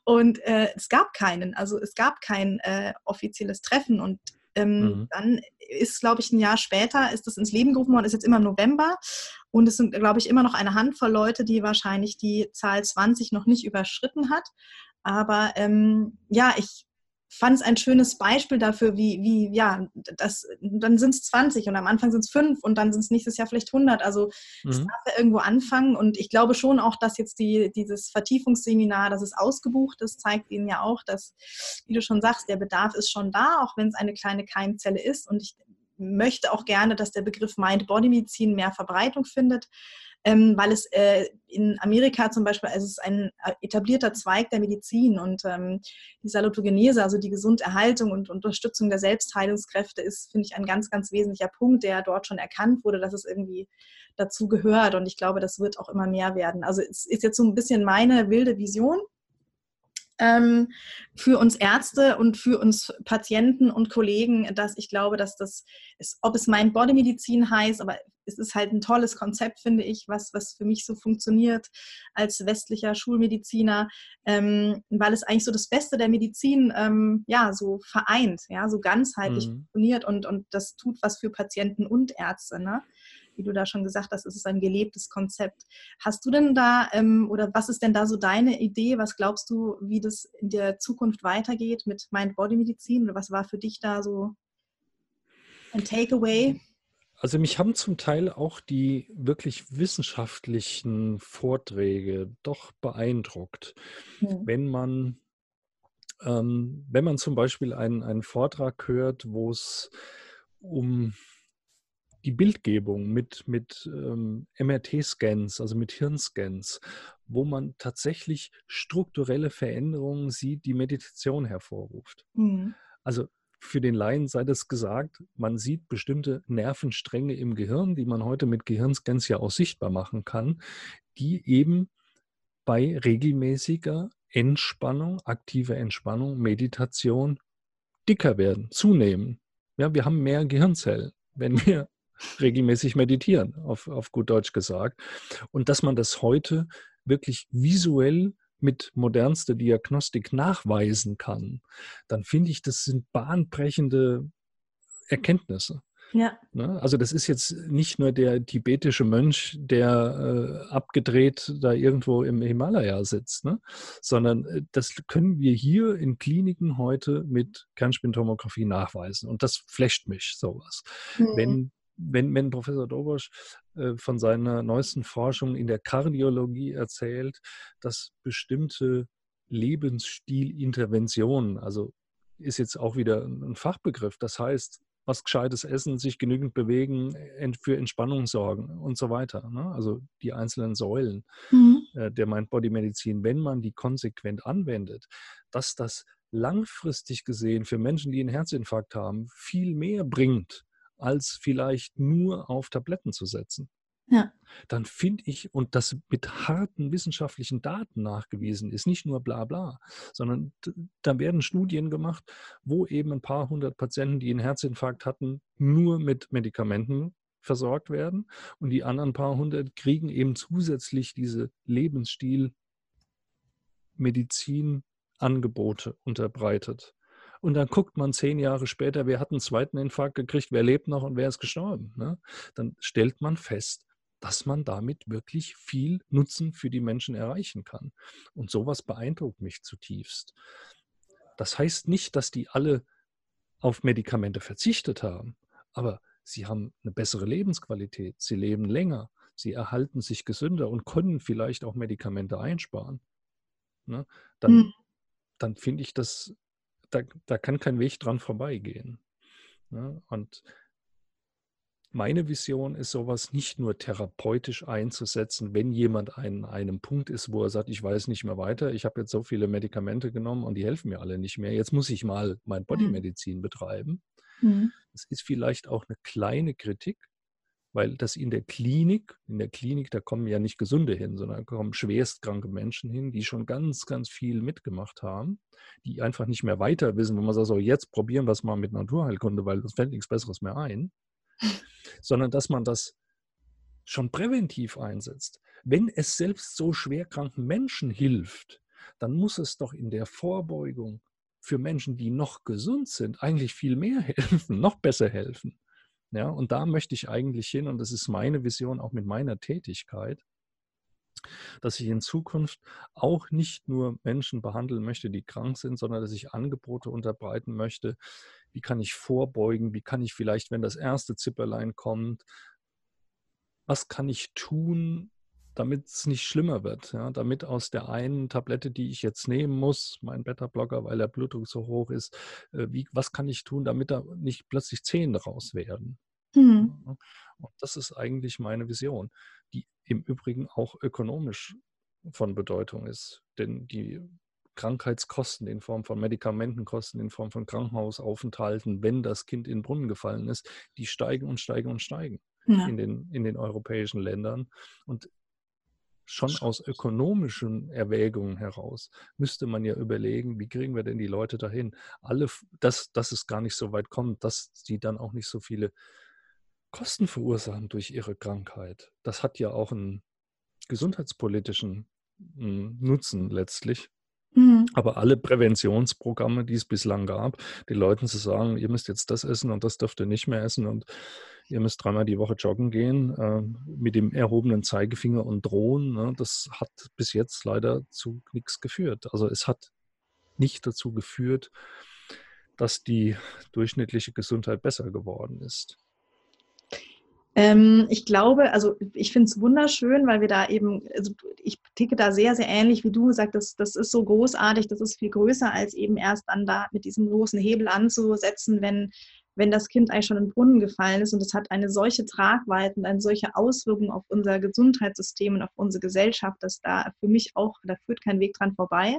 Speaker 1: Und äh, es gab keinen. Also, es gab kein äh, offizielles Treffen. Und ähm,
Speaker 2: Mhm.
Speaker 1: dann ist, glaube ich, ein Jahr später ist das ins Leben gerufen worden, ist jetzt immer im November. Und es sind, glaube ich, immer noch eine Handvoll Leute, die wahrscheinlich die Zahl 20 noch nicht überschritten hat. Aber ähm, ja, ich fand es ein schönes Beispiel dafür, wie, wie ja, das, dann sind es 20 und am Anfang sind es 5 und dann sind es nächstes Jahr vielleicht 100. Also es
Speaker 2: Mhm.
Speaker 1: darf ja irgendwo anfangen und ich glaube schon auch, dass jetzt die, dieses Vertiefungsseminar, das ist ausgebucht ist, zeigt Ihnen ja auch, dass, wie du schon sagst, der Bedarf ist schon da, auch wenn es eine kleine Keimzelle ist und ich möchte auch gerne, dass der Begriff Mind-Body-Medizin mehr Verbreitung findet, ähm, weil es äh, in Amerika zum Beispiel, also es ist ein etablierter Zweig der Medizin und ähm, die Salutogenese, also die Gesunderhaltung und Unterstützung der Selbstheilungskräfte ist, finde ich, ein ganz, ganz wesentlicher Punkt, der dort schon erkannt wurde, dass es irgendwie dazu gehört und ich glaube, das wird auch immer mehr werden. Also es ist jetzt so ein bisschen meine wilde Vision ähm, für uns Ärzte und für uns Patienten und Kollegen, dass ich glaube, dass das ist, ob es Mind-Body-Medizin heißt, aber es ist halt ein tolles Konzept, finde ich, was, was für mich so funktioniert als westlicher Schulmediziner, ähm, weil es eigentlich so das Beste der Medizin ähm, ja so vereint, ja, so ganzheitlich
Speaker 2: Mhm.
Speaker 1: funktioniert und, und das tut was für Patienten und Ärzte, ne? Wie du da schon gesagt hast, es ist ein gelebtes Konzept. Hast du denn da, ähm, oder was ist denn da so deine Idee? Was glaubst du, wie das in der Zukunft weitergeht mit Mind-Body-Medizin? Oder was war für dich da so ein Takeaway?
Speaker 2: Also mich haben zum Teil auch die wirklich wissenschaftlichen Vorträge doch beeindruckt.
Speaker 1: Hm.
Speaker 2: Wenn man, ähm, wenn man zum Beispiel einen, einen Vortrag hört, wo es um die Bildgebung mit, mit ähm, MRT-Scans, also mit Hirnscans, wo man tatsächlich strukturelle Veränderungen sieht, die Meditation hervorruft.
Speaker 1: Hm.
Speaker 2: Also für den Laien sei das gesagt, man sieht bestimmte Nervenstränge im Gehirn, die man heute mit Gehirnscans ja auch sichtbar machen kann, die eben bei regelmäßiger Entspannung, aktiver Entspannung, Meditation dicker werden, zunehmen. Ja, wir haben mehr Gehirnzellen. Wenn wir regelmäßig meditieren, auf, auf gut Deutsch gesagt. Und dass man das heute wirklich visuell mit modernster Diagnostik nachweisen kann, dann finde ich, das sind bahnbrechende Erkenntnisse. Ja. Ne? Also das ist jetzt nicht nur der tibetische Mönch, der äh, abgedreht da irgendwo im Himalaya sitzt, ne? sondern äh, das können wir hier in Kliniken heute mit Kernspintomographie nachweisen. Und das flasht mich, sowas. Mhm. Wenn, wenn, wenn Professor Dobosch äh, von seiner neuesten Forschung in der Kardiologie erzählt, dass bestimmte Lebensstilinterventionen, also ist jetzt auch wieder ein Fachbegriff. Das heißt, was Gescheites essen, sich genügend bewegen, für Entspannung sorgen und so weiter. Ne? Also die einzelnen Säulen mhm. Äh, der Mind-Body-Medizin, wenn man die konsequent anwendet, dass das langfristig gesehen für Menschen, die einen Herzinfarkt haben, viel mehr bringt, als vielleicht nur auf Tabletten zu setzen ja. dann finde ich, und das mit harten wissenschaftlichen Daten nachgewiesen ist, nicht nur bla bla, sondern da werden Studien gemacht, wo eben ein paar hundert Patienten, die einen Herzinfarkt hatten, nur mit Medikamenten versorgt werden und die anderen paar hundert kriegen eben zusätzlich diese Lebensstil-Medizin-Angebote unterbreitet. Und dann guckt man zehn Jahre später, wer hat einen zweiten Infarkt gekriegt, wer lebt noch und wer ist gestorben. Ne? Dann stellt man fest, dass man damit wirklich viel Nutzen für die Menschen erreichen kann. Und sowas beeindruckt mich zutiefst. Das heißt nicht, dass die alle auf Medikamente verzichtet haben, aber sie haben eine bessere Lebensqualität, sie leben länger, sie erhalten sich gesünder und können vielleicht auch Medikamente einsparen. Ne? Dann, mhm. dann finde ich das, da, da kann kein Weg dran vorbeigehen. Ne? Und meine Vision ist, sowas nicht nur therapeutisch einzusetzen, wenn jemand an einem Punkt ist, wo er sagt, ich weiß nicht mehr weiter, ich habe jetzt so viele Medikamente genommen und die helfen mir alle nicht mehr. Jetzt muss ich mal mein. Bodymedizin mhm. betreiben. Mhm. Das ist vielleicht auch eine kleine Kritik, weil das in der Klinik, in der Klinik, da kommen ja nicht Gesunde hin, sondern kommen schwerstkranke Menschen hin, die schon ganz, ganz viel mitgemacht haben, die einfach nicht mehr weiter wissen, wo man sagt, so jetzt probieren wir es mal mit Naturheilkunde, weil uns fällt nichts Besseres mehr ein sondern dass man das schon präventiv einsetzt. Wenn es selbst so schwerkranken Menschen hilft, dann muss es doch in der Vorbeugung für Menschen, die noch gesund sind, eigentlich viel mehr helfen, noch besser helfen. Ja, und da möchte ich eigentlich hin, und das ist meine Vision auch mit meiner Tätigkeit, dass ich in Zukunft auch nicht nur Menschen behandeln möchte, die krank sind, sondern dass ich Angebote unterbreiten möchte, wie kann ich vorbeugen, wie kann ich vielleicht, wenn das erste Zipperlein kommt, was kann ich tun, damit es nicht schlimmer wird, ja, damit aus der einen Tablette, die ich jetzt nehmen muss, mein Beta-Blocker, weil der Blutdruck so hoch ist, äh, wie, was kann ich tun, damit da nicht plötzlich Zehen daraus werden? Mhm. Und das ist eigentlich meine Vision, die im Übrigen auch ökonomisch von Bedeutung ist. Denn die Krankheitskosten in Form von Medikamentenkosten, in Form von Krankenhausaufenthalten, wenn das Kind in den Brunnen gefallen ist, die steigen und steigen und steigen ja. in, den, in den europäischen Ländern. Und schon aus ökonomischen Erwägungen heraus müsste man ja überlegen, wie kriegen wir denn die Leute dahin? Alle, dass, dass es gar nicht so weit kommt, dass sie dann auch nicht so viele Kosten verursachen durch ihre Krankheit. Das hat ja auch einen gesundheitspolitischen hm, Nutzen letztlich. Mhm. Aber alle Präventionsprogramme, die es bislang gab, die Leuten zu sagen, ihr müsst jetzt das essen und das dürft ihr nicht mehr essen und ihr müsst dreimal die Woche joggen gehen, äh, mit dem erhobenen Zeigefinger und drohen, ne, das hat bis jetzt leider zu nichts geführt. Also es hat nicht dazu geführt, dass die durchschnittliche Gesundheit besser geworden ist.
Speaker 1: Ähm, ich glaube, also ich finde es wunderschön, weil wir da eben, also ich ticke da sehr, sehr ähnlich wie du gesagt, das, das ist so großartig, das ist viel größer, als eben erst dann da mit diesem großen Hebel anzusetzen, wenn, wenn das Kind eigentlich schon in den Brunnen gefallen ist und es hat eine solche Tragweite und eine solche Auswirkung auf unser Gesundheitssystem und auf unsere Gesellschaft, dass da für mich auch, da führt kein Weg dran vorbei.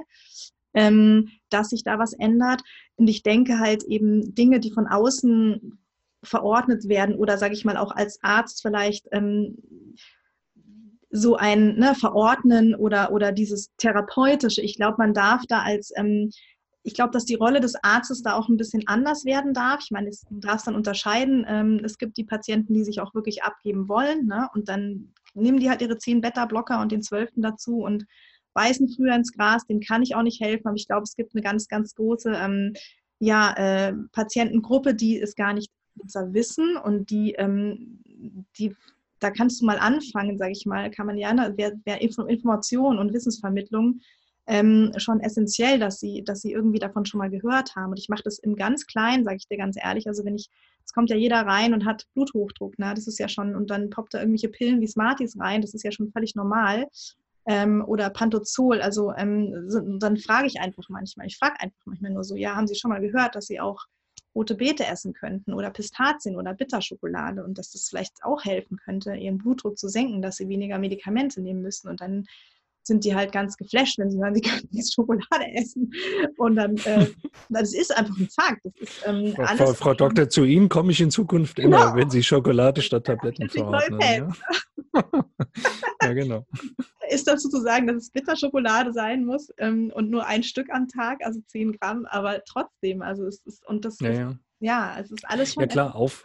Speaker 1: Ähm, dass sich da was ändert. Und ich denke halt eben Dinge, die von außen verordnet werden oder sage ich mal auch als Arzt vielleicht ähm, so ein ne, Verordnen oder, oder dieses Therapeutische. Ich glaube, man darf da als ähm, ich glaube, dass die Rolle des Arztes da auch ein bisschen anders werden darf. Ich meine, du darfst dann unterscheiden. Ähm, es gibt die Patienten, die sich auch wirklich abgeben wollen. Ne? Und dann nehmen die halt ihre zehn Beta-Blocker und den zwölften dazu und beißen früher ins Gras. Den kann ich auch nicht helfen. Aber ich glaube, es gibt eine ganz, ganz große ähm, ja, äh, Patientengruppe, die es gar nicht besser wissen und die, ähm, die da kannst du mal anfangen, sage ich mal, kann man ja, wer, wer Information und Wissensvermittlung ähm, schon essentiell, dass sie, dass sie irgendwie davon schon mal gehört haben. Und ich mache das im ganz Kleinen, sage ich dir ganz ehrlich. Also wenn ich, es kommt ja jeder rein und hat Bluthochdruck, ne? Das ist ja schon, und dann poppt da irgendwelche Pillen wie Smarties rein, das ist ja schon völlig normal. Ähm, oder Pantozol, also ähm, so, dann frage ich einfach manchmal, ich frage einfach manchmal nur so, ja, haben Sie schon mal gehört, dass Sie auch rote Beete essen könnten oder Pistazien oder Bitterschokolade und dass das vielleicht auch helfen könnte, ihren Blutdruck zu senken, dass sie weniger Medikamente nehmen müssen. Und dann sind die halt ganz geflasht, wenn sie hören, sie können jetzt Schokolade essen. Und dann, äh, das ist einfach ein Fakt. Das ist,
Speaker 2: ähm, Frau, Frau, Frau Doktor, zu Ihnen komme ich in Zukunft immer, genau. wenn Sie Schokolade statt Tabletten verordnen. Ja?
Speaker 1: ja, genau. Ist dazu zu sagen, dass es Bitterschokolade sein muss ähm, und nur ein Stück am Tag, also 10 Gramm, aber trotzdem, also es ist, und das
Speaker 2: ja,
Speaker 1: ist,
Speaker 2: ja
Speaker 1: es ist alles schon.
Speaker 2: Ja, klar, auf.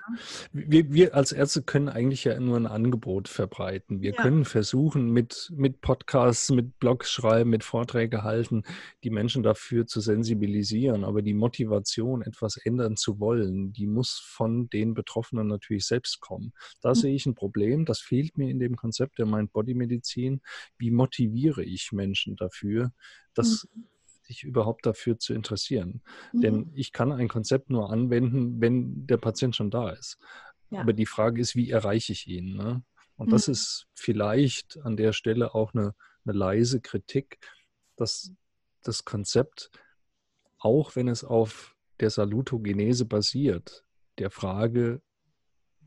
Speaker 2: Wir, wir als Ärzte können eigentlich ja nur ein Angebot verbreiten. Wir ja. können versuchen, mit, mit Podcasts, mit Blogs schreiben, mit Vorträgen halten, die Menschen dafür zu sensibilisieren. Aber die Motivation, etwas ändern zu wollen, die muss von den Betroffenen natürlich selbst kommen. Da mhm. sehe ich ein Problem. Das fehlt mir in dem Konzept der Mind-Body-Medizin. Wie motiviere ich Menschen dafür, dass. Mhm sich überhaupt dafür zu interessieren. Mhm. Denn ich kann ein Konzept nur anwenden, wenn der Patient schon da ist. Ja. Aber die Frage ist, wie erreiche ich ihn? Ne? Und mhm. das ist vielleicht an der Stelle auch eine, eine leise Kritik, dass das Konzept, auch wenn es auf der Salutogenese basiert, der Frage,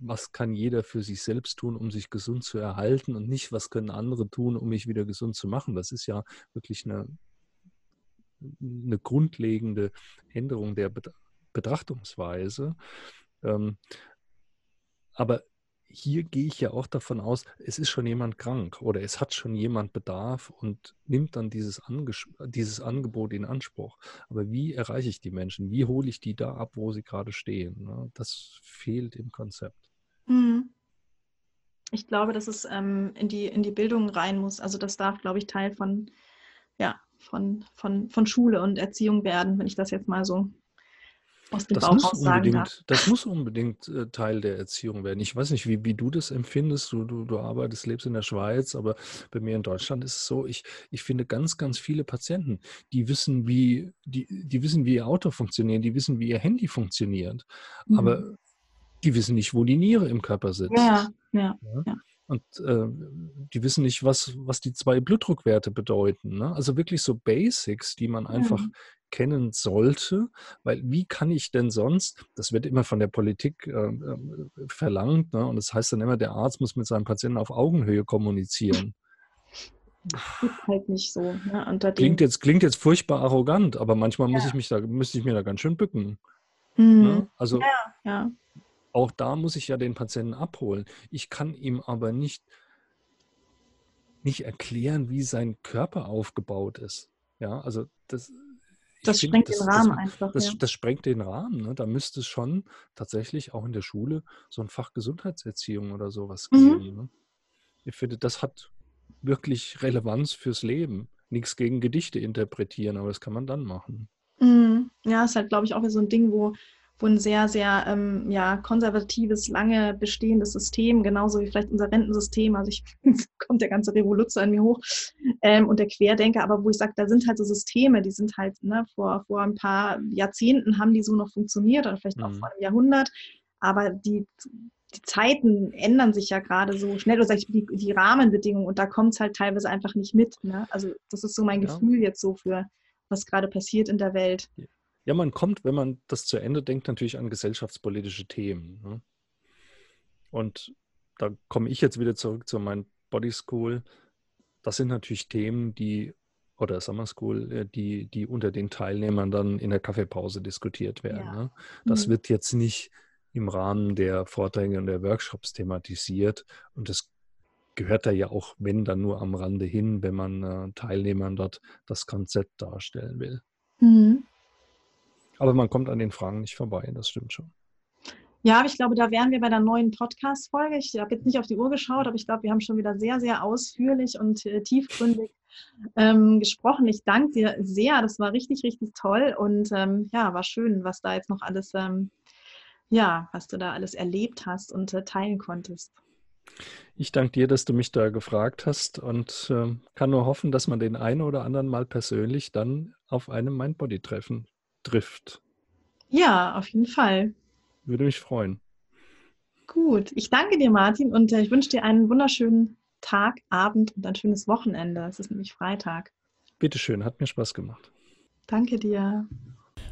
Speaker 2: was kann jeder für sich selbst tun, um sich gesund zu erhalten und nicht, was können andere tun, um mich wieder gesund zu machen. Das ist ja wirklich eine eine grundlegende Änderung der Betrachtungsweise. Ähm, aber hier gehe ich ja auch davon aus, es ist schon jemand krank oder es hat schon jemand Bedarf und nimmt dann dieses, Anges dieses Angebot in Anspruch. Aber wie erreiche ich die Menschen? Wie hole ich die da ab, wo sie gerade stehen? Ne? Das fehlt im Konzept. Mhm.
Speaker 1: Ich glaube, dass es ähm, in, die, in die Bildung rein muss. Also das darf, glaube ich, Teil von, ja, von, von, von Schule und Erziehung werden, wenn ich das jetzt mal so aus dem das Bauch
Speaker 2: muss sagen darf. Das muss unbedingt äh, Teil der Erziehung werden. Ich weiß nicht, wie, wie du das empfindest. Du, du, du arbeitest, lebst in der Schweiz, aber bei mir in Deutschland ist es so, ich, ich finde ganz, ganz viele Patienten, die wissen, wie, die, die wissen, wie ihr Auto funktioniert, die wissen, wie ihr Handy funktioniert. Mhm. Aber die wissen nicht, wo die Niere im Körper sitzt.
Speaker 1: Ja, ja, ja. ja.
Speaker 2: Und äh, die wissen nicht, was, was die zwei Blutdruckwerte bedeuten. Ne? Also wirklich so Basics, die man einfach mhm. kennen sollte. Weil wie kann ich denn sonst, das wird immer von der Politik äh, ähm, verlangt, ne? und das heißt dann immer, der Arzt muss mit seinem Patienten auf Augenhöhe kommunizieren.
Speaker 1: Ist halt nicht so. Ne?
Speaker 2: klingt, jetzt, klingt jetzt furchtbar arrogant, aber manchmal ja. muss ich mich da, müsste ich mir da ganz schön bücken. Ne? Mhm. Ne? Also ja, ja. Auch da muss ich ja den Patienten abholen. Ich kann ihm aber nicht, nicht erklären, wie sein Körper aufgebaut ist. Ja, also das.
Speaker 1: Das sprengt finde, das, den Rahmen das, einfach.
Speaker 2: Das, ja. das, sprengt den Rahmen. Ne? Da müsste es schon tatsächlich auch in der Schule so ein Fach Gesundheitserziehung oder sowas mhm. geben. Ne? Ich finde, das hat wirklich Relevanz fürs Leben. Nichts gegen Gedichte interpretieren, aber das kann man dann machen.
Speaker 1: Mhm. Ja, ist halt, glaube ich, auch so ein Ding, wo wo ein sehr, sehr ähm, ja, konservatives, lange bestehendes System, genauso wie vielleicht unser Rentensystem, also ich kommt der ganze Revolution an mir hoch ähm, und der Querdenker, aber wo ich sage, da sind halt so Systeme, die sind halt ne, vor, vor ein paar Jahrzehnten haben die so noch funktioniert oder vielleicht auch mhm. vor einem Jahrhundert, aber die, die Zeiten ändern sich ja gerade so schnell, oder die, die Rahmenbedingungen und da kommt es halt teilweise einfach nicht mit. Ne? Also das ist so mein ja. Gefühl jetzt so für was gerade passiert in der Welt.
Speaker 2: Ja, man kommt, wenn man das zu Ende denkt, natürlich an gesellschaftspolitische Themen. Ne? Und da komme ich jetzt wieder zurück zu meinem Body School. Das sind natürlich Themen, die, oder Summer School, äh, die, die unter den Teilnehmern dann in der Kaffeepause diskutiert werden. Ja. Ne? Das mhm. wird jetzt nicht im Rahmen der Vorträge und der Workshops thematisiert. Und das gehört da ja auch, wenn dann nur am Rande hin, wenn man äh, Teilnehmern dort das Konzept darstellen will. Aber man kommt an den Fragen nicht vorbei, das stimmt schon.
Speaker 1: Ja, aber ich glaube, da wären wir bei der neuen Podcast-Folge. Ich habe jetzt nicht auf die Uhr geschaut, aber ich glaube, wir haben schon wieder sehr, sehr ausführlich und äh, tiefgründig ähm, gesprochen. Ich danke dir sehr. Das war richtig, richtig toll und ähm, ja, war schön, was da jetzt noch alles, ähm, ja, was du da alles erlebt hast und äh, teilen konntest.
Speaker 2: Ich danke dir, dass du mich da gefragt hast und äh, kann nur hoffen, dass man den einen oder anderen mal persönlich dann auf einem Mindbody-Treffen trifft.
Speaker 1: Ja, auf jeden Fall.
Speaker 2: Würde mich freuen.
Speaker 1: Gut, ich danke dir, Martin, und äh, ich wünsche dir einen wunderschönen Tag, Abend und ein schönes Wochenende. Es ist nämlich Freitag.
Speaker 2: Bitteschön, hat mir Spaß gemacht.
Speaker 1: Danke dir.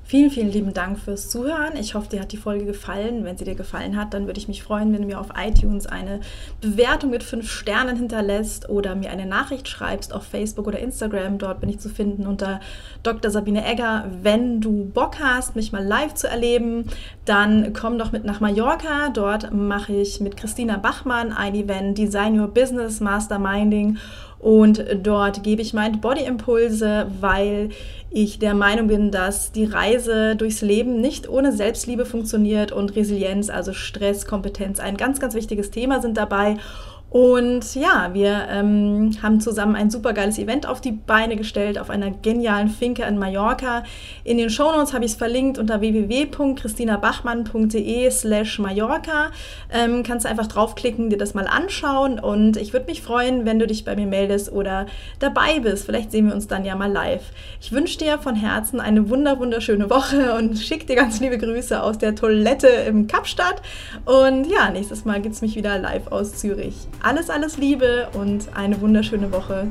Speaker 1: Vielen, vielen lieben Dank fürs Zuhören. Ich hoffe, dir hat die Folge gefallen. Wenn sie dir gefallen hat, dann würde ich mich freuen, wenn du mir auf iTunes eine Bewertung mit fünf Sternen hinterlässt oder mir eine Nachricht schreibst auf Facebook oder Instagram. Dort bin ich zu finden unter Dr. Sabine Egger. Wenn du Bock hast, mich mal live zu erleben, dann komm doch mit nach Mallorca. Dort mache ich mit Christina Bachmann ein Event Design Your Business Masterminding und dort gebe ich Mind Body Impulse, weil ich der Meinung bin, dass die Reise durchs Leben nicht ohne Selbstliebe funktioniert und Resilienz, also Stress, Kompetenz ein ganz, ganz wichtiges Thema sind dabei. Und ja, wir ähm, haben zusammen ein super geiles Event auf die Beine gestellt, auf einer genialen Finke in Mallorca. In den Shownotes habe ich es verlinkt unter www.christinabachmann.de slash Mallorca. Ähm, kannst du einfach draufklicken, dir das mal anschauen und ich würde mich freuen, wenn du dich bei mir meldest oder dabei bist. Vielleicht sehen wir uns dann ja mal live. Ich wünsche dir von Herzen eine wunder wunderschöne Woche und schicke dir ganz liebe Grüße aus der Toilette im Kapstadt. Und ja, nächstes Mal gibt es mich wieder live aus Zürich. Alles, alles Liebe und eine wunderschöne Woche.